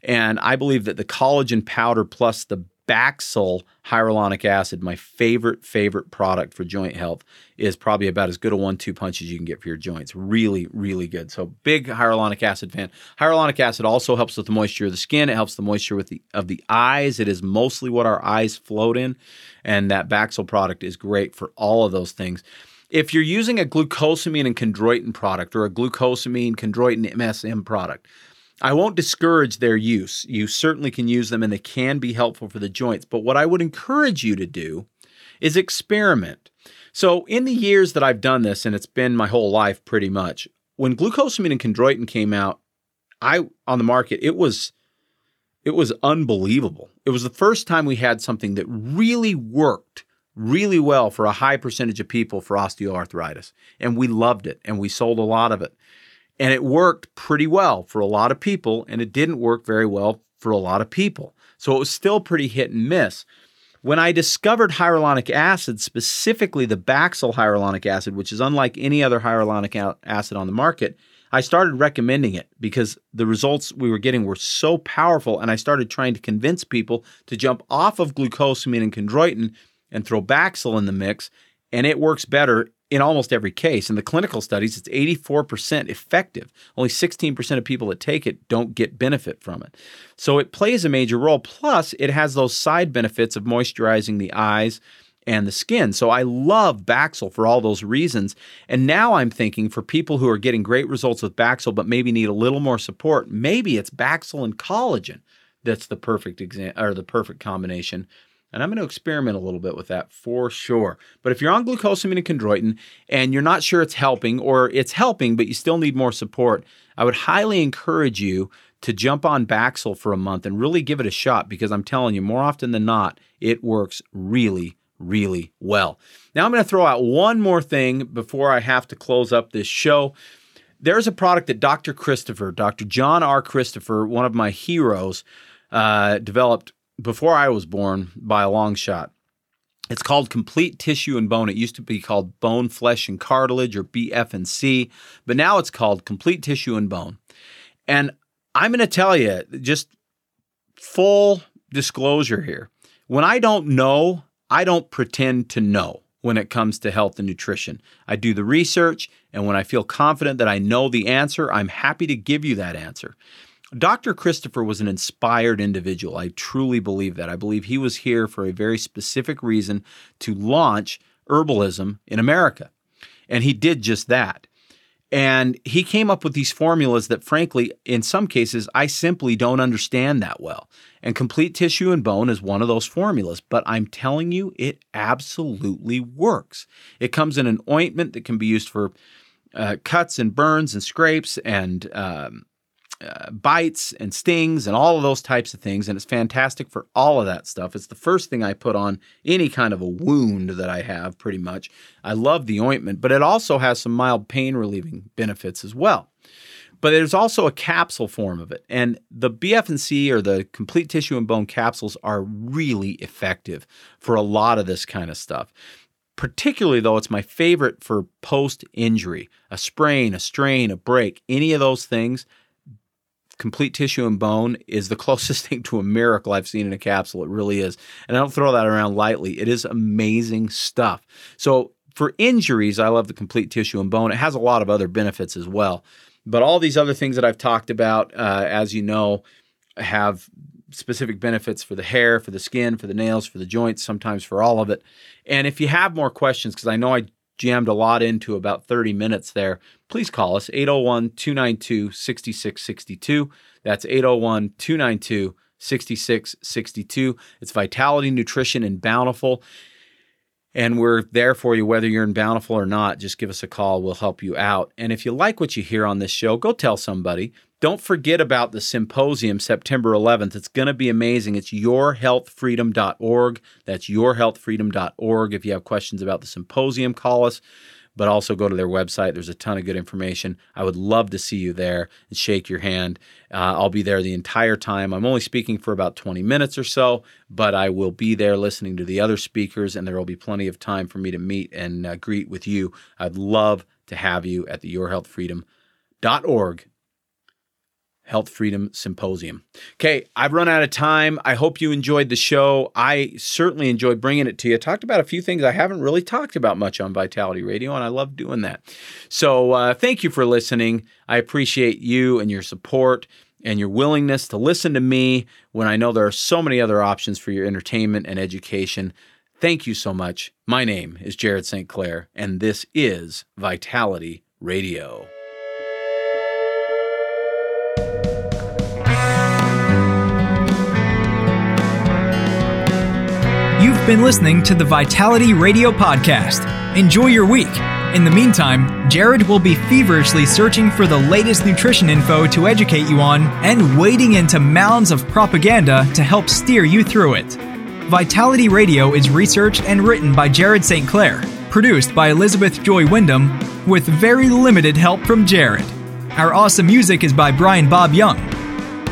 And I believe that the collagen powder plus the Baxyl hyaluronic acid, my favorite, favorite product for joint health, is probably about as good a one two punch as you can get for your joints. Really, really good. So, big hyaluronic acid fan. Hyaluronic acid also helps with the moisture of the skin. It helps the moisture with the of the eyes. It is mostly what our eyes float in. And that Baxyl product is great for all of those things. If you're using a glucosamine and chondroitin product or a glucosamine chondroitin MSM product, I won't discourage their use. You certainly can use them and they can be helpful for the joints. But what I would encourage you to do is experiment. So, in the years that I've done this, and it's been my whole life pretty much, when glucosamine and chondroitin came out, I on the market, it was it was unbelievable. It was the first time we had something that really worked really well for a high percentage of people for osteoarthritis. And we loved it and we sold a lot of it. And it worked pretty well for a lot of people, and it didn't work very well for a lot of people. So it was still pretty hit and miss. When I discovered hyaluronic acid, specifically the Baxyl hyaluronic acid, which is unlike any other hyaluronic acid on the market, I started recommending it because the results we were getting were so powerful, and I started trying to convince people to jump off of glucosamine and chondroitin and throw Baxyl in the mix, and it works better in almost every case. In the clinical studies, it's 84% effective. Only 16% of people that take it don't get benefit from it. So it plays a major role. Plus, it has those side benefits of moisturizing the eyes and the skin. So I love Baxyl for all those reasons. And now I'm thinking for people who are getting great results with Baxyl but maybe need a little more support, maybe it's Baxyl and collagen that's the perfect exam or the perfect combination and I'm going to experiment a little bit with that for sure. But if you're on glucosamine and chondroitin and you're not sure it's helping or it's helping, but you still need more support, I would highly encourage you to jump on Baxyl for a month and really give it a shot because I'm telling you, more often than not, it works really, really well. Now, I'm going to throw out one more thing before I have to close up this show. There's a product that Dr. Christopher, Dr. John R. Christopher, one of my heroes, uh, developed before I was born by a long shot. It's called Complete Tissue and Bone. It used to be called Bone, Flesh, and Cartilage or BF&C, but now it's called Complete Tissue and Bone. And I'm going to tell you, just full disclosure here. When I don't know, I don't pretend to know when it comes to health and nutrition. I do the research, and when I feel confident that I know the answer, I'm happy to give you that answer. Dr. Christopher was an inspired individual. I truly believe that. I believe he was here for a very specific reason to launch herbalism in America. And he did just that. And he came up with these formulas that, frankly, in some cases, I simply don't understand that well. And complete tissue and bone is one of those formulas. But I'm telling you, it absolutely works. It comes in an ointment that can be used for uh, cuts and burns and scrapes and um, uh, bites and stings and all of those types of things. And it's fantastic for all of that stuff. It's the first thing I put on any kind of a wound that I have, pretty much. I love the ointment, but it also has some mild pain relieving benefits as well. But there's also a capsule form of it. And the BF&C or the complete tissue and bone capsules are really effective for a lot of this kind of stuff. Particularly, though, it's my favorite for post injury, a sprain, a strain, a break, any of those things complete tissue and bone is the closest thing to a miracle I've seen in a capsule. It really is. And I don't throw that around lightly. It is amazing stuff. So, for injuries, I love the complete tissue and bone. It has a lot of other benefits as well. But all these other things that I've talked about, uh, as you know, have specific benefits for the hair, for the skin, for the nails, for the joints, sometimes for all of it. And if you have more questions, because I know I jammed a lot into about 30 minutes there, please call us 801 292 6662. That's 801 292 6662. It's Vitality Nutrition and Bountiful. And we're there for you whether you're in Bountiful or not. Just give us a call. We'll help you out. And if you like what you hear on this show, go tell somebody. Don't forget about the symposium September 11th. It's going to be amazing. It's yourhealthfreedom.org. That's yourhealthfreedom.org. If you have questions about the symposium, call us but also go to their website. There's a ton of good information. I would love to see you there and shake your hand. Uh, I'll be there the entire time. I'm only speaking for about 20 minutes or so, but I will be there listening to the other speakers, and there will be plenty of time for me to meet and uh, greet with you. I'd love to have you at the yourhealthfreedom.org Health Freedom Symposium. Okay, I've run out of time. I hope you enjoyed the show. I certainly enjoyed bringing it to you. I talked about a few things I haven't really talked about much on Vitality Radio, and I love doing that. So, uh, thank you for listening. I appreciate you and your support and your willingness to listen to me when I know there are so many other options for your entertainment and education. Thank you so much. My name is Jared St. Clair, and this is Vitality Radio. Been listening to the Vitality Radio Podcast. Enjoy your week. In the meantime, Jared will be feverishly searching for the latest nutrition info to educate you on and wading into mounds of propaganda to help steer you through it. Vitality Radio is researched and written by Jared St. Clair, produced by Elizabeth Joy Wyndham, with very limited help from Jared. Our awesome music is by Brian Bob Young.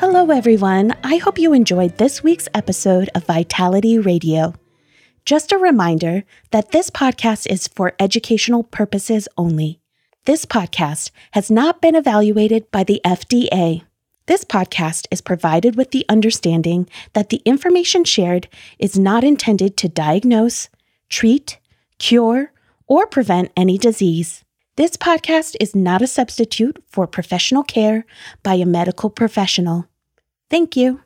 Hello, everyone. I hope you enjoyed this week's episode of Vitality Radio. Just a reminder that this podcast is for educational purposes only. This podcast has not been evaluated by the FDA. This podcast is provided with the understanding that the information shared is not intended to diagnose, treat, cure, or prevent any disease. This podcast is not a substitute for professional care by a medical professional. Thank you.